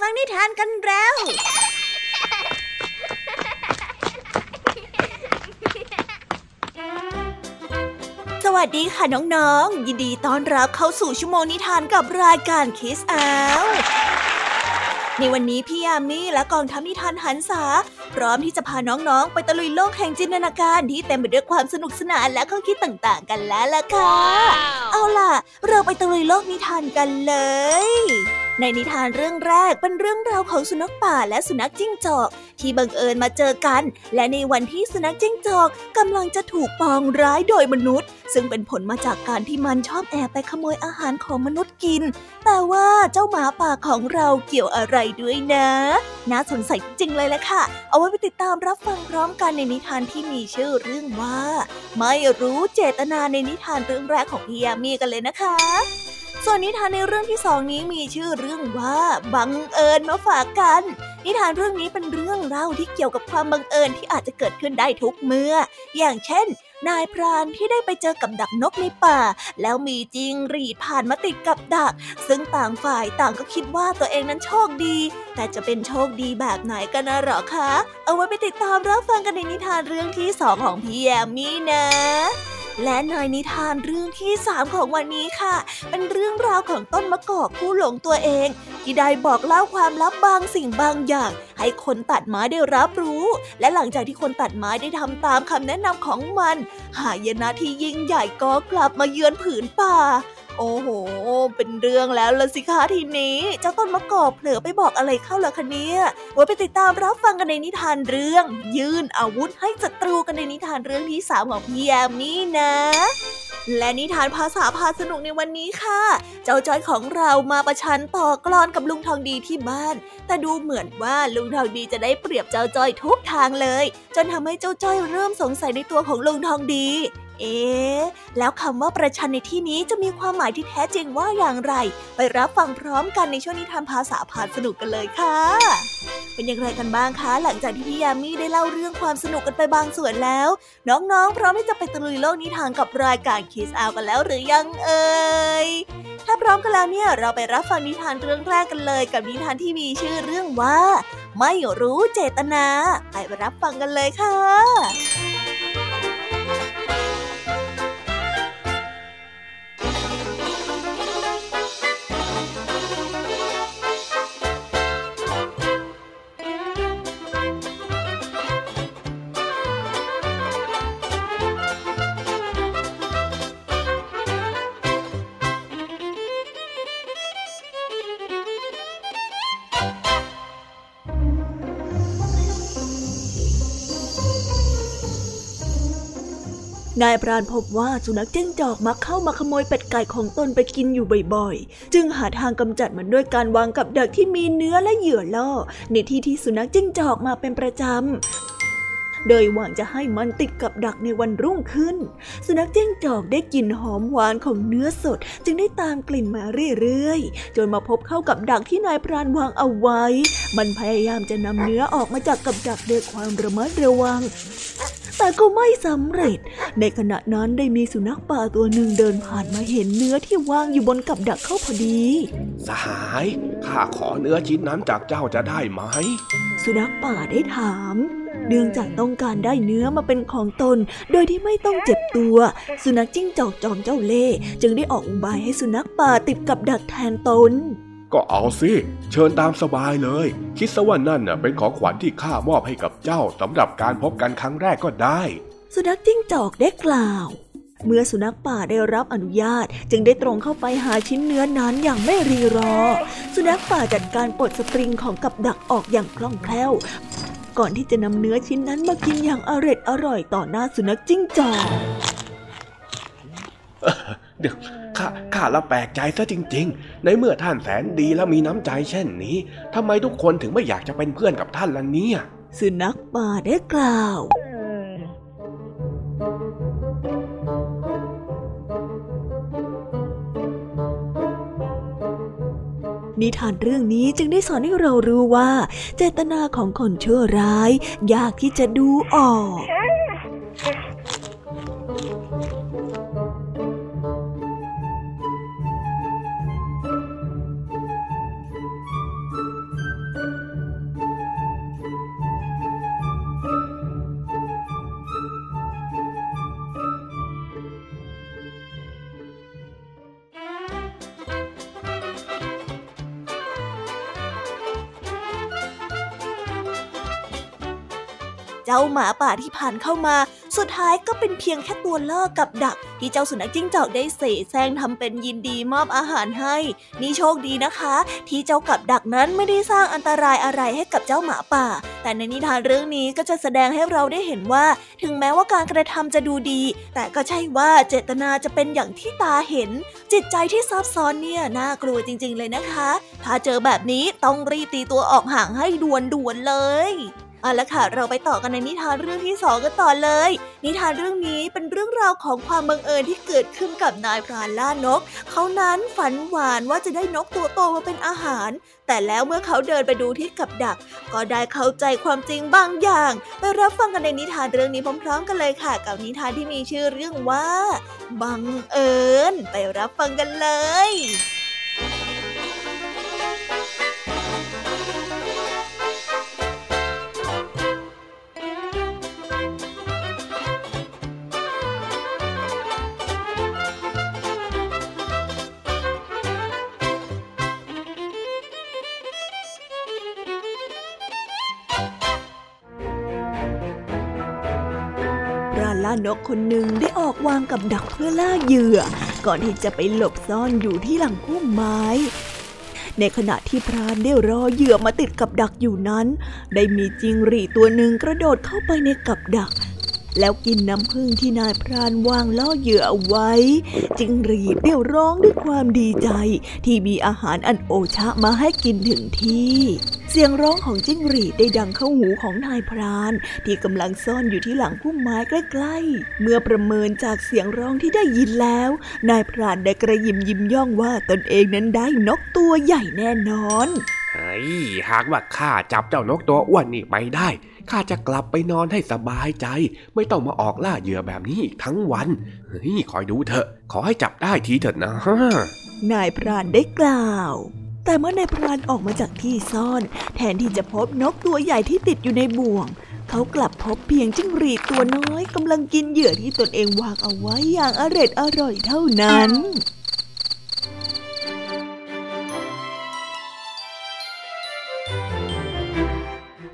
ฟังนิทานกันแล้ว สวัสดีค่ะน้องๆ ยินดีต้อนรับเข้าสู่ชั่วโมงนิทานกับรายการคิสอาในวันนี้พี่ยามีและกองทัพนิทานหันษาพร้อมที่จะพาน้องๆ ไปตะลุยโลกแห่งจินตนาการที่เต็มไปด้วยความสนุกสนานและข้อคิดต่างๆ กันแล้วล่ะค่ะเอาล่ะ เราไปตะลุยโลกนิทานกันเลย ในนิทานเรื่องแรกเป็นเรื่องราวของสุนัขป่าและสุนัขจิ้งจอก ที่บังเอิญมาเจอกัน และในวันที่สุนัขจิ้งจอกกำลังจะถูกปองร้ายโดยมนุษย์ ซึ่งเป็นผลมาจากการที่มันชอบแอบไปขโมยอาหารของมนุษย์กิน แต่ว่าเจ้าหมาป่าของเราเกี่ยวอะไรด้วยนะ น่าสงสัยจริงเลยแหละค่ะ เอาไว้ไปติดตามรับฟังพร้อมกันในนิทานที่มีชื่อเรื่องว่า ไม่รู้เจตนาในนิทานเรื่องแรกของพี่ยามีกันเลยนะคะ ส่วนนิทานในเรื่องที่สองนี้มีชื่อเรื่องว่าบังเอิญมาฝากกัน นิทานเรื่องนี้เป็นเรื่องเล่าที่เกี่ยวกับความบังเอิญที่อาจจะเกิดขึ้นได้ทุกเมื่อ อย่างเช่น นายพรานที่ได้ไปเจอกับดักนกในป่า แล้วมีจริงรีดผ่านมาติดกับดัก ซึ่งต่างฝ่ายต่างก็คิดว่าตัวเองนั้นโชคดี แต่จะเป็นโชคดีแบบไหนกันนะหรอคะ เอาไว้ไปติดตามรับฟังกันในนิทานเรื่องที่สองของพี่แยมมี่นะ และในนิทานเรื่องที่สามของวันนี้ค่ะ เป็นเรื่องราวของต้นมะกอกผู้หลงตัวเอง ที่ได้บอกเล่าความลับบางสิ่งบางอย่าง ให้คนตัดไม้ได้รับรู้ และหลังจากที่คนตัดไม้ได้ทำตามคำแนะนำของมัน หายนะที่ยิ่งใหญ่ก็กลับมาเยือนผืนป่า โอ้โห เป็นเรื่องแล้วละสิคะทีนี้ เจ้าต้นมะกอกเผลอไปบอกอะไรเข้าล่ะคะเนี่ยไว้ไปติดตามรับฟังกันในนิทานเรื่อง ยื่นอาวุธให้ศัตรูกันในนิทานเรื่องที่สามของพี่แยมนี่นะ และนิทานภาษาพาสนุกในวันนี้ค่ะ เจ้าจ้อยของเรามาประชันต่อกลอนกับลุงทองดีที่บ้าน แต่ดูเหมือนว่าลุงทองดีจะได้เปรียบเจ้าจ้อยทุกทางเลย จนทำให้เจ้าจ้อยเริ่มสงสัยในตัวของลุงทองดี เอ๊แล้วคำว่าประชันในที่นี้จะมีความหมายที่แท้จริงว่าอย่างไร ไปรับฟังพร้อมกันในช่วงนิทานภาษาพาสนุกกันเลยค่ะ เป็นอย่างไรกันบ้างคะ หลังจากที่พี่ยามีได้เล่าเรื่องความสนุกกันไปบางส่วนแล้ว น้องๆ พร้อมที่จะไปตะลุยโลกนิทานกับรายการคิสอากันแล้วหรือยังเอ่ยถ้าพร้อมกันแล้วเนี่ยเราไปรับฟังนิทานเรื่องแรกกันเลย กับนิทานที่มีชื่อเรื่องว่า ไม่รู้เจตนา ไปรับฟังกันเลยค่ะ นายพรานพบว่าสุนัขจิ้งจอกมักเข้ามาขโมยเป็ดไก่ของตนไปกินอยู่บ่อยๆ จึงหาทางกำจัดมันด้วยการวางกับดักที่มีเนื้อและเหยื่อล่อ ในที่ที่สุนัขจิ้งจอกมาเป็นประจำโดยหวังจะให้มันติดกับดักในวันรุ่งขึ้น สุนัขจิ้งจอกได้กลิ่นหอมหวานของเนื้อสด จึงได้ตามกลิ่นมาเรื่อยๆ จนมาพบเข้ากับดักที่นายพรานวางเอาไว้ มันพยายามจะนำเนื้อออกมาจากกับดักด้วยความระมัดระวัง แต่ก็ไม่สำเร็จ ในขณะนั้นได้มีสุนัขป่าตัวหนึ่งเดินผ่านมาเห็นเนื้อที่วางอยู่บนกับดักเข้าพอดี สหายข้าขอเนื้อชิ้นนั้นจากเจ้าจะได้ไหม สุนัขป่าได้ถามเนื่องจากต้องการได้เนื้อมาเป็นของตน โดยที่ไม่ต้องเจ็บตัว สุนัขจิ้งจอกจอมเจ้าเล่ห์จึงได้ออกอุบายให้สุนัขป่าติดกับดักแทนตน ก็เอาสิ เชิญตามสบายเลย คิดซะว่านั่นน่ะเป็นของขวัญที่ข้ามอบให้กับเจ้าสำหรับการพบกันครั้งแรกก็ได้ สุนัขจิ้งจอกได้กล่าว เมื่อสุนัขป่าได้รับอนุญาต จึงได้ตรงเข้าไปหาชิ้นเนื้อนั้นอย่างไม่รีรอ สุนัขป่าจัดการปลดสปริงของกับดักออกอย่างคล่องแคล่ว ก่อนที่จะนำเนื้อชิ้นนั้นมากินอย่างอร่ออร่อยต่อหน้าสุนัขจิ้งจอก เดี๋ยวข้าข้าละแปลกใจซะจริง ๆ ในเมื่อท่านแสนดีและมีน้ำใจเช่นนี้ทำไมทุกคนถึงไม่อยากจะเป็นเพื่อนกับท่านล่ะเนี่ยสุนัขป่าได้กล่าวนิทานเรื่องนี้จึงได้สอนให้เรารู้ว่า เจตนาของคนชั่วร้าย ยากที่จะดูออก หมาป่าที่ผ่านเข้ามา สุดท้ายก็เป็นเพียงแค่ตัวล่อกับดัก ที่เจ้าสุนัขจิ้งจอกได้เสแสร้งทำเป็นยินดีมอบอาหารให้ นี่โชคดีนะคะ ที่เจ้ากับดักนั้นไม่ได้สร้างอันตรายอะไรให้กับเจ้าหมาป่า แต่ในนิทานเรื่องนี้ก็จะแสดงให้เราได้เห็นว่า ถึงแม้ว่าการกระทำจะดูดี แต่ก็ใช่ว่าเจตนาจะเป็นอย่างที่ตาเห็น จิตใจที่ซับซ้อนเนี่ยน่ากลัวจริง ๆ เลยนะคะ ถ้าเจอแบบนี้ต้องรีบตีตัวออกห่างให้ด่วนๆเลย เอาละค่ะ เราไปต่อกันในนิทานเรื่องที่สองกันต่อเลย นิทานเรื่องนี้เป็นเรื่องราวของความบังเอิญที่เกิดขึ้นกับนายพรานล่านก เขานั้นฝันหวานว่าจะได้นกตัวโตมาเป็นอาหาร แต่แล้วเมื่อเขาเดินไปดูที่กับดัก ก็ได้เข้าใจความจริงบางอย่าง ไปรับฟังกันในนิทานเรื่องนี้พร้อม ๆ กันเลยค่ะ กับนิทานที่มีชื่อเรื่องว่า บังเอิญ ไปรับฟังกันเลย ล่านกคนหนึ่งได้ออกวางกับดักเพื่อล่าเหยื่อ ก่อนที่จะไปหลบซ่อนอยู่ที่หลังพุ่มไม้ ในขณะที่พรานได้รอเหยื่อมาติดกับดักอยู่นั้น ได้มีจิ้งหรีดตัวหนึ่งกระโดดเข้าไปในกับดักแล้วกินน้ำผึ้งที่นายพรานวางล่อเหยื่อเอาไว้ จิ้งหรีดเดี่ยวร้องด้วยความดีใจ ที่มีอาหารอันโอชะมาให้กินถึงที่ เสียงร้องของจิ้งหรีดได้ดังเข้าหูของนายพราน ที่กำลังซ่อนอยู่ที่หลังพุ่มไม้ใกล้ๆ เมื่อประเมินจากเสียงร้องที่ได้ยินแล้ว นายพรานได้กระยิมยิ้มย่องว่าตนเองนั้นได้นกตัวใหญ่แน่นอนเฮ้ยหากว่าข้าจับเจ้านกตัวอ้วนนี่ไปได้ข้าจะกลับไปนอนให้สบายใจ ไม่ต้องมาออกล่าเหยื่อแบบนี้อีกทั้งวันเฮ้ยคอยดูเถอะ ขอให้จับได้ทีเถิดนะนายพรานได้กล่าว แต่เมื่อนายพรานออกมาจากที่ซ่อน แทนที่จะพบนกตัวใหญ่ที่ติดอยู่ในบ่วง เขากลับพบเพียงจิ้งหรีดตัวน้อยกำลังกินเหยื่อที่ตนเองวางเอาไว้อย่างอร็ดอร่อยเท่านั้น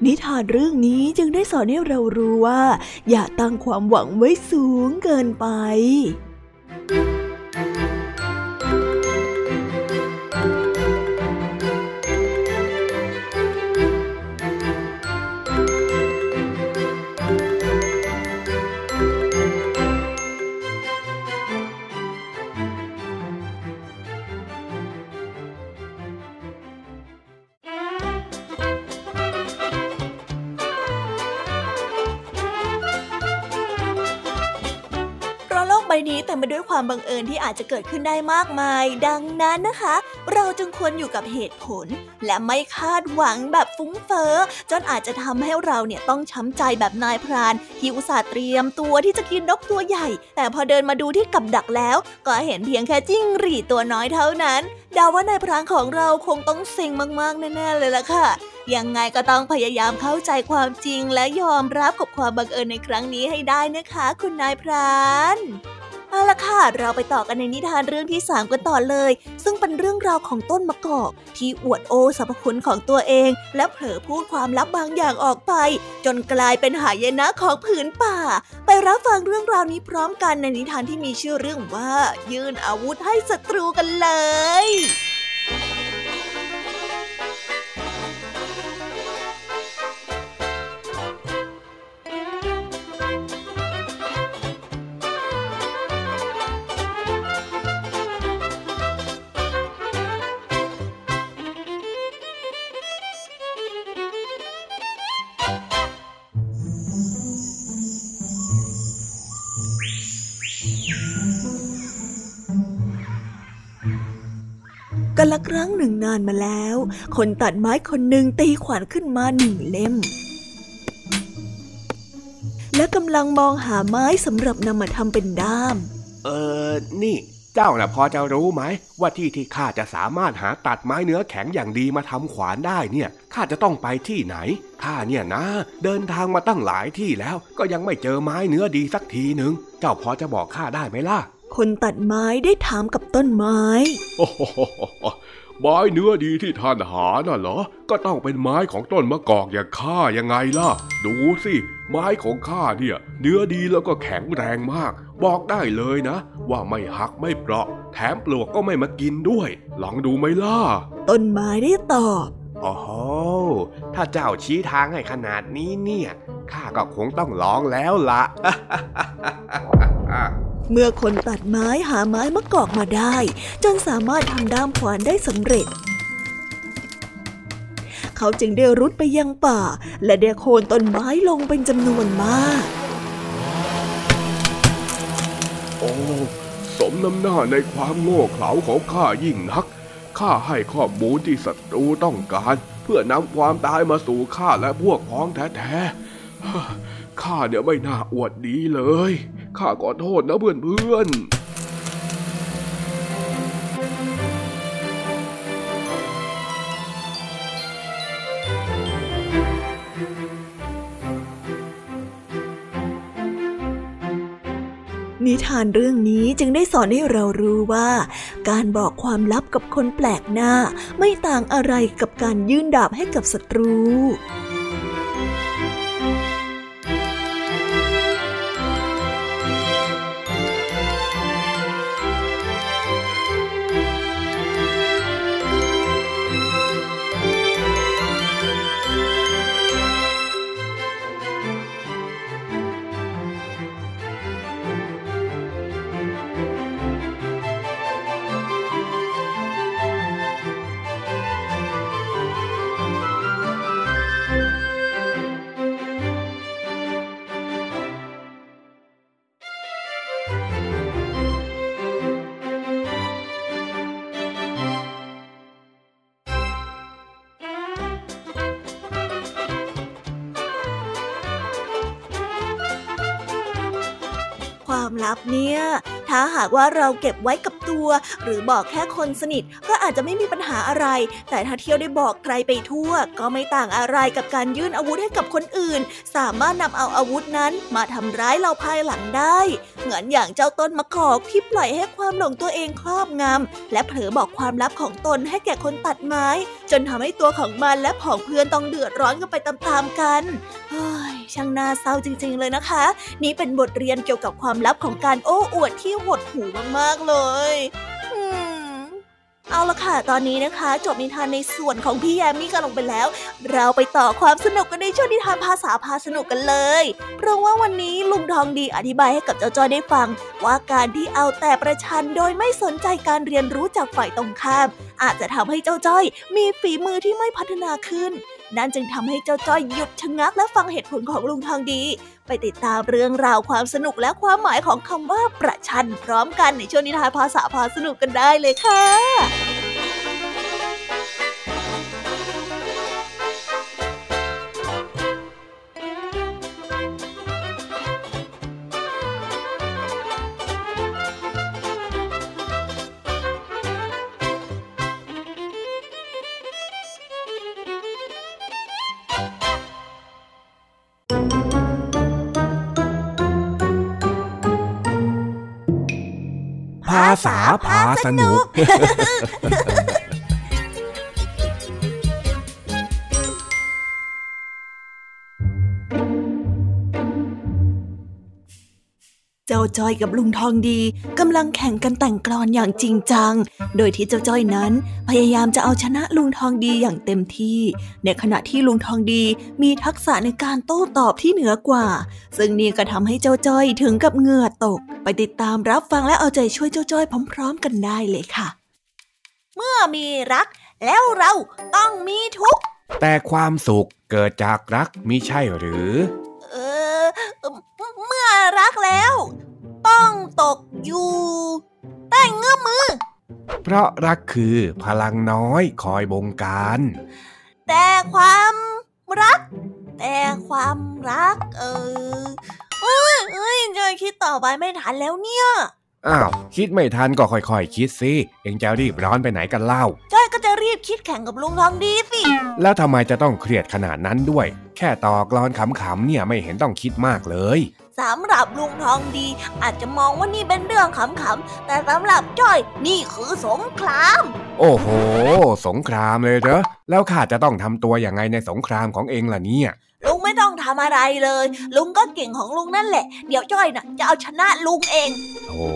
นิทานเรื่องนี้จึงได้สอนให้เรารู้ว่า อย่าตั้งความหวังไว้สูงเกินไป แต่มาด้วยความบังเอิญที่อาจจะเกิดขึ้นได้มากมาย ดังนั้นนะคะ เราจึงควรอยู่กับเหตุผล และไม่คาดหวังแบบฟุ้งเฟ้อจนอาจจะทำให้เราเนี่ยต้องช้ำใจแบบนายพรานที่อุตส่าห์เตรียมตัวที่จะกินนกตัวใหญ่ แต่พอเดินมาดูที่กับดักแล้ว ก็เห็นเพียงแค่จิ้งหรีตัวน้อยเท่านั้นเดาว่านายพรานของเราคงต้องเซ็งมากๆแน่ๆเลยล่ะค่ะยังไงก็ต้องพยายามเข้าใจความจริงและยอมรับกับความบังเอิญในครั้งนี้ให้ได้นะคะ คุณนายพราน เอาละค่ะ เราไปต่อกันในนิทานเรื่องที่ 3 กันต่อเลย ซึ่งเป็นเรื่องราวของต้นมะกอก ที่อวดโอสรรพคุณของตัวเอง และเผลอพูดความลับบางอย่างออกไป จนกลายเป็นหายนะของผืนป่า ไปรับฟังเรื่องราวนี้พร้อมกันในนิทานที่มีชื่อเรื่องว่า ยื่นอาวุธให้ศัตรูกันเลย ละครั้งหนึ่งนานมาแล้ว คนตัดไม้คนหนึ่งตีขวานขึ้นมาหนึ่งเล่ม และกำลังมองหาไม้สำหรับนำมาทำเป็นด้าม เออ นี่ เจ้าน่ะพอจะรู้ไหม ว่าที่ที่ข้าจะสามารถหาตัดไม้เนื้อแข็งอย่างดีมาทำขวานได้เนี่ยข้าจะต้องไปที่ไหนข้าเนี่ยนะ เดินทางมาตั้งหลายที่แล้วก็ยังไม่เจอไม้เนื้อดีสักทีหนึ่งเจ้าพอจะบอกข้าได้ไหมล่ะคนตัดไม้ได้ถามกับต้นไม้ โอ้โห ไม้เนื้อดีที่ท่านหาน่ะเหรอ ก็ต้องเป็นไม้ของต้นมะกอกอย่างข้ายังไงล่ะ ดูสิ ไม้ของข้าเนี่ย เนื้อดีแล้วก็แข็งแรงมาก บอกได้เลยนะ ว่าไม่หักไม่เปราะ แถมปลวกก็ไม่มากินด้วย ลองดูไหมล่ะ ต้นไม้ได้ตอบโอ้โหถ้าเจ้าชี้ทางให้ขนาดนี้เนี่ย ข้าก็คงต้องลองแล้วละ เมื่อคนตัดไม้หาไม้มะกอกมาได้ จนสามารถทำด้ามขวานได้สำเร็จ เขาจึงได้รุดไปยังป่า และได้โค่นต้นไม้ลงเป็นจำนวนมาก โอ้สมน้ำหน้าในความโง่เขลาของข้ายิ่งนักข้าให้ข้อมูลที่ศัตรูต้องการ เพื่อนำความตายมาสู่ข้าและพวกพ้องแท้ๆข้าเนี่ยไม่น่าอวดดีเลย ข้าขอโทษนะเพื่อนๆนิทานเรื่องนี้จึงได้สอนให้เรารู้ว่า การบอกความลับกับคนแปลกหน้า ไม่ต่างอะไรกับการยื่นดาบให้กับศัตรู ครับเนี่ย ถ้าหากว่าเราเก็บไว้กับตัว หรือบอกแค่คนสนิทก็อาจจะไม่มีปัญหาอะไร แต่ถ้าเที่ยวได้บอกใครไปทั่ว ก็ไม่ต่างอะไรกับการยื่นอาวุธให้กับคนอื่น สามารถนำเอาอาวุธนั้นมาทำร้ายเราภายหลังได้ เหมือนอย่างเจ้าต้นมะกอกที่ปล่อยให้ความหลงตัวเองครอบงำและเผลอบอกความลับของตนให้แก่คนตัดไม้ จนทำให้ตัวของมันและผองเพื่อนต้องเดือดร้อนกันไปตามๆกันเฮ้ยช่างน่าเศร้าจริง ๆ เลยนะคะ นี่เป็นบทเรียนเกี่ยวกับความลับของการโอ้อวดที่หดหูมากๆเลยอืมเอาละค่ะ ตอนนี้นะคะ จบนิทานในส่วนของพี่แยมมี่กันลงไปแล้ว เราไปต่อความสนุกกันในช่วงนิทานภาษาพาสนุกกันเลย เพราะว่าวันนี้ลุงทองดีอธิบายให้กับเจ้าจ้อยได้ฟัง ว่าการที่เอาแต่ประชันโดยไม่สนใจการเรียนรู้จากฝ่ายตรงข้าม อาจจะทำให้เจ้าจ้อย มีฝีมือที่ไม่พัฒนาขึ้น นั่นจึงทำให้เจ้าจ้อยหยุดชะงักและฟังเหตุผลของลุงทองดี ไปติดตามเรื่องราวความสนุกและความหมายของคำว่าประชันพร้อมกันในช่วงนิทานภาษาพาสนุกกันได้เลยค่ะ ภาษาพาสนุก จ้าจ้อยกับลุงทองดีกำลังแข่งกันแต่งกลอนอย่างจริงจัง โดยที่เจ้าจ้อยนั้น พยายามจะเอาชนะลุงทองดีอย่างเต็มที่ ในขณะที่ลุงทองดีมีทักษะในการโต้ตอบที่เหนือกว่า ซึ่งนี่ก็ทำให้เจ้าจ้อยถึงกับเหงื่อตก ไปติดตามรับฟังและเอาใจช่วยเจ้าจ้อยพร้อม ๆ กันได้เลยค่ะ เมื่อมีรัก แล้วเราต้องมีทุกข์แต่ความสุขเกิดจากรักมิใช่หรือ เออ เมื่อรัก เพราะรักคือพลังน้อยคอยบงการ แต่ความรัก แต่ความรัก เออเอ้ยเอ้ยเจยคิดต่อไปไม่ทันแล้วเนี่ยอ้าวคิดไม่ทันก็ค่อยๆ คิดสิเองจะรีบร้อนไปไหนกันเล่าจ้อยก็จะรีบคิดแข่งกับลุงทองดีสิ แล้วทำไมจะต้องเครียดขนาดนั้นด้วย แค่ต่อกลอนขำๆเนี่ยไม่เห็นต้องคิดมากเลย สำหรับลุงทองดี อาจจะมองว่านี่เป็นเรื่องขำๆ แต่สำหรับจ้อยนี่คือสงคราม โอ้โห สงครามเลยเหรอ แล้วข้าจะต้องทำตัวอย่างไงในสงครามของเองล่ะเนี่ย ลุงไม่ต้องทำอะไรเลย ลุงก็เก่งของลุงนั่นแหละ เดี๋ยวจ้อยน่ะจะเอาชนะลุงเอง โอ้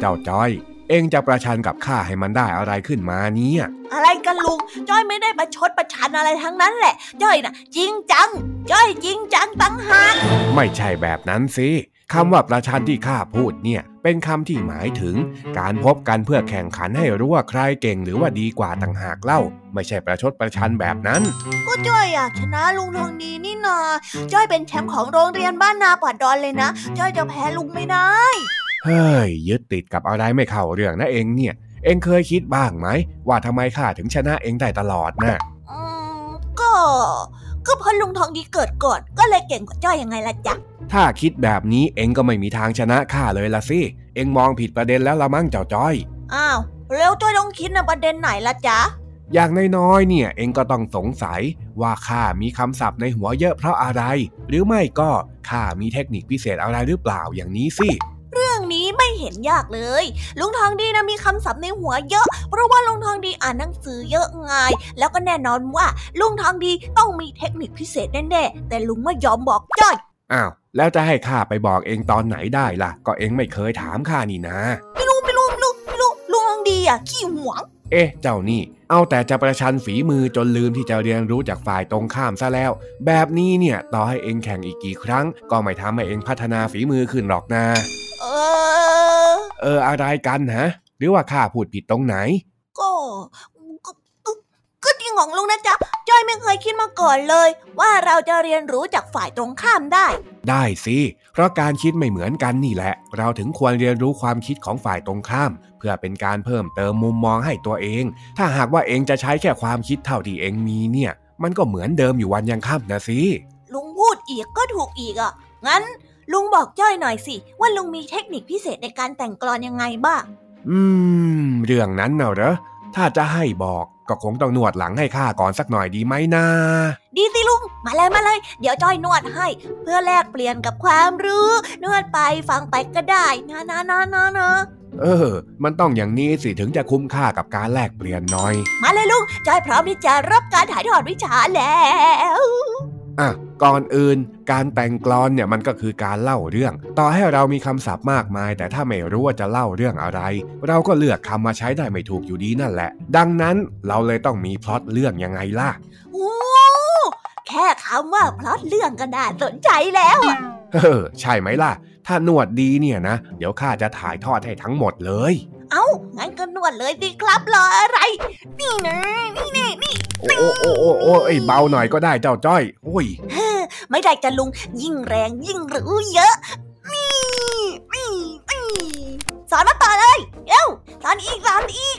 เจ้าจ้อย เองจะประชันกับข้าให้มันได้อะไรขึ้นมาเนี่ย อะไรกันลุง จ้อยไม่ได้ประชดประชันอะไรทั้งนั้นแหละ จ้อยน่ะจริงจัง จ้อยจริงจังตั้งหากไม่ใช่แบบนั้นสิคำว่าประชันที่ข้าพูดเนี่ย เป็นคำที่หมายถึง การพบกันเพื่อแข่งขันให้รู้ว่าใครเก่งหรือว่าดีกว่าต่างหากเล่า ไม่ใช่ประชดประชันแบบนั้น ก็จ้อยอยากชนะลุงทองดีนี่นาจ้อยเป็นแชมป์ของโรงเรียนบ้านนาป่าดอนเลยนะ จ้อยจะแพ้ลุงไม่ได้ เฮ้ยยึดติดกับอะไรไม่เข้าเรื่องนะเองเนี่ย เองเคยคิดบ้างไหม ว่าทำไมข้าถึงชนะเองได้ตลอดน่ะอืมก็ ก็เพราะลุงทองดีเกิดก่อน ก็เลยเก่งกว่าจ้อยยังไงล่ะจ๊ะถ้าคิดแบบนี้เองก็ไม่มีทางชนะข้าเลยละสิเองมองผิดประเด็นแล้วละมั้งเจ้าจ้อยอ้าวแล้วจ้อยต้องคิดในประเด็นไหนล่ะจ๊ะอย่างน้อยๆเนี่ย เองก็ต้องสงสัยว่าข้ามีคำศัพท์ในหัวเยอะเพราะอะไร หรือไม่ก็ข้ามีเทคนิคพิเศษอะไรหรือเปล่าอย่างนี้สิเรื่อง นี้ไม่เห็นยากเลย ลุงทองดีนะมีคำศัพท์ในหัวเยอะ เพราะว่าลุงทองดีอ่านหนังสือเยอะไงแล้วก็แน่นอนว่า ลุงทองดีต้องมีเทคนิคพิเศษแน่ๆแต่ลุงไม่ยอมบอกจ้อยอ้าวแล้วจะให้ข้าไปบอกเองตอนไหนได้ล่ะ ก็เองไม่เคยถามข้านี่นะไม่รู้ไม่รู้ไม่รู้ไม่รู้ลุงทองดีอะขี้หวง เอ๊ะ เจ้านี่ เอาแต่จะประชันฝีมือจนลืมที่จะเรียนรู้จากฝ่ายตรงข้ามซะแล้ว แบบนี้เนี่ยต่อให้เองแข่งอีกกี่ครั้ง ก็ไม่ทำให้เองพัฒนาฝีมือขึ้นหรอกนะเอ เออ อะไรกันฮะ หรือว่าข้าพูดผิดตรงไหนก็ก็ก็ก็จริงของลุงนะจ๊ะจ้อยไม่เคยคิดมาก่อนเลย ว่าเราจะเรียนรู้จากฝ่ายตรงข้ามได้ ได้สิ เพราะการคิดไม่เหมือนกันนี่แหละ เราถึงควรเรียนรู้ความคิดของฝ่ายตรงข้าม เพื่อเป็นการเพิ่มเติมมุมมองให้ตัวเอง ถ้าหากว่าเองจะใช้แค่ความคิดเท่าที่เองมีเนี่ย มันก็เหมือนเดิมอยู่วันยังค่ำนะสิลุงพูดอีกก็ถูกอีกอะงั้น ลุงบอกจ้อยหน่อยสิ ว่าลุงมีเทคนิคพิเศษในการแต่งกลอนยังไงบ้าง อืม เรื่องนั้นน่ะเหรอ ถ้าจะให้บอกก็คงต้องนวดหลังให้ข้าก่อนสักหน่อยดีไหมนะดีสิลุง มาเลยมาเลย เดี๋ยวจ้อยนวดให้ เพื่อแลกเปลี่ยนกับความรู้ นวดไปฟังไปก็ได้นะนะนะนะนะเออ มันต้องอย่างนี้สิถึงจะคุ้มค่ากับการแลกเปลี่ยนหน่อย มาเลยลุงจ้อยพร้อมที่จะรับการถ่ายทอดวิชาแล้ว อะก่อนอื่นการแต่งกลอนเนี่ยมันก็คือการเล่าเรื่อง ต่อให้เรามีคำศัพท์มากมาย แต่ถ้าไม่รู้ว่าจะเล่าเรื่องอะไร เราก็เลือกคำมาใช้ได้ไม่ถูกอยู่ดีนั่นแหละ ดังนั้นเราเลยต้องมีพล็อตเรื่องยังไงล่ะโอ้แค่คำว่าพล็อตเรื่องก็น่าสนใจแล้วอะเออใช่ไหมล่ะ ถ้านวดดีเนี่ยนะ เดี๋ยวข้าจะถ่ายทอดให้ทั้งหมดเลย เอ้า งั้นก็นวดเลยสิครับรออะไร นี่นะนี่นี่นี่โอ้โอ้โอ้โอ้โอ้เอ้ยเบาหน่อยก็ได้เจ้าจ้อยโอ้ยไม่ได้จะลุงยิ่งแรงยิ่งรู้เยอะ นี่นี่นี่สอนมาต่อเลยเร็วสอนอีกสอนอีก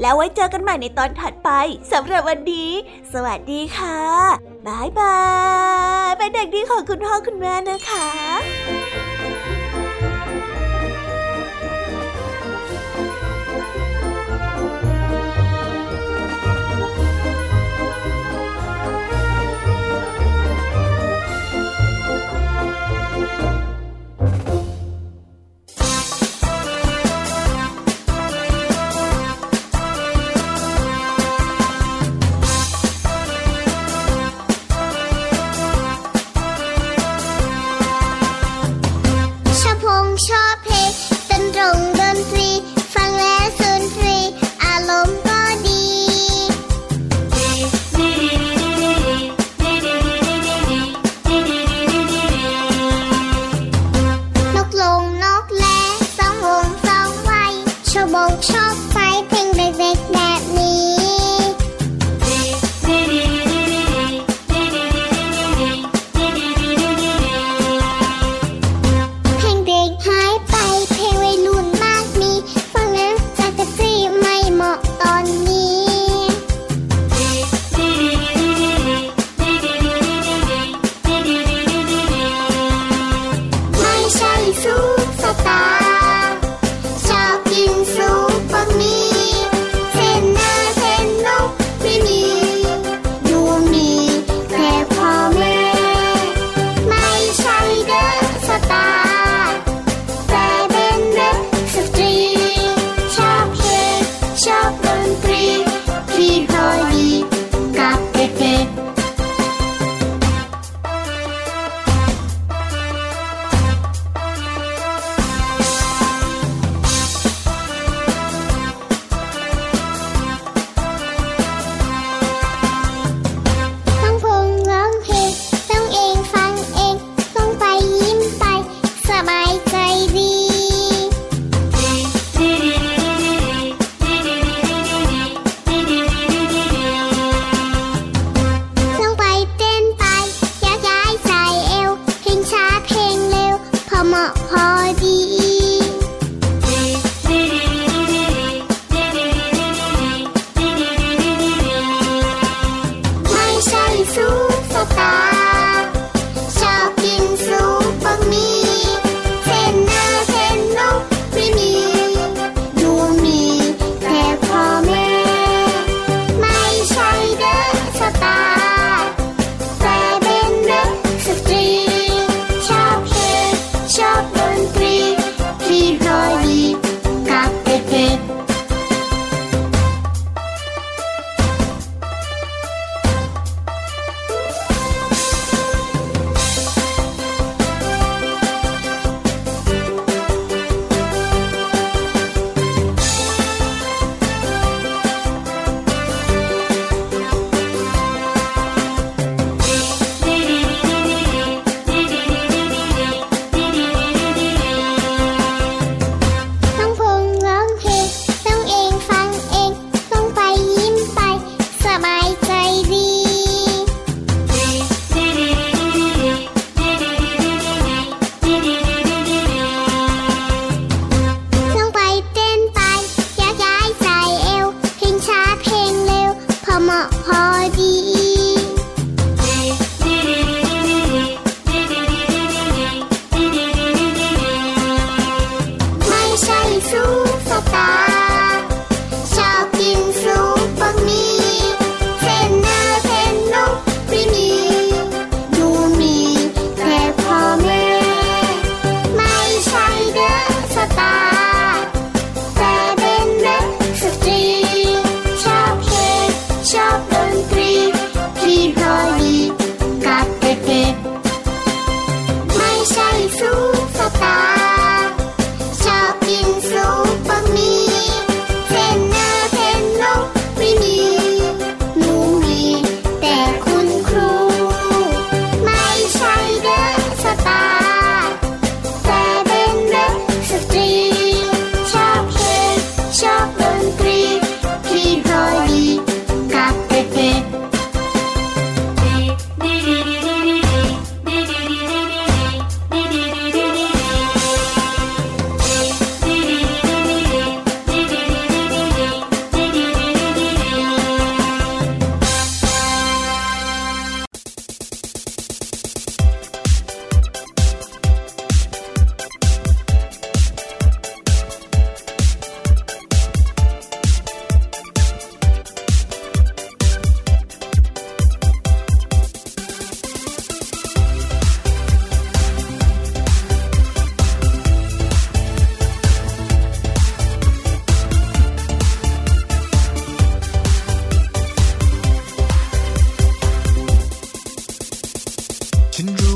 แล้วไว้เจอกันใหม่ในตอนถัดไปสำหรับวันนี้ สวัสดีค่ะบายบาย เป็นเด็กดีของคุณพ่อคุณแม่นะคะ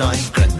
ยิ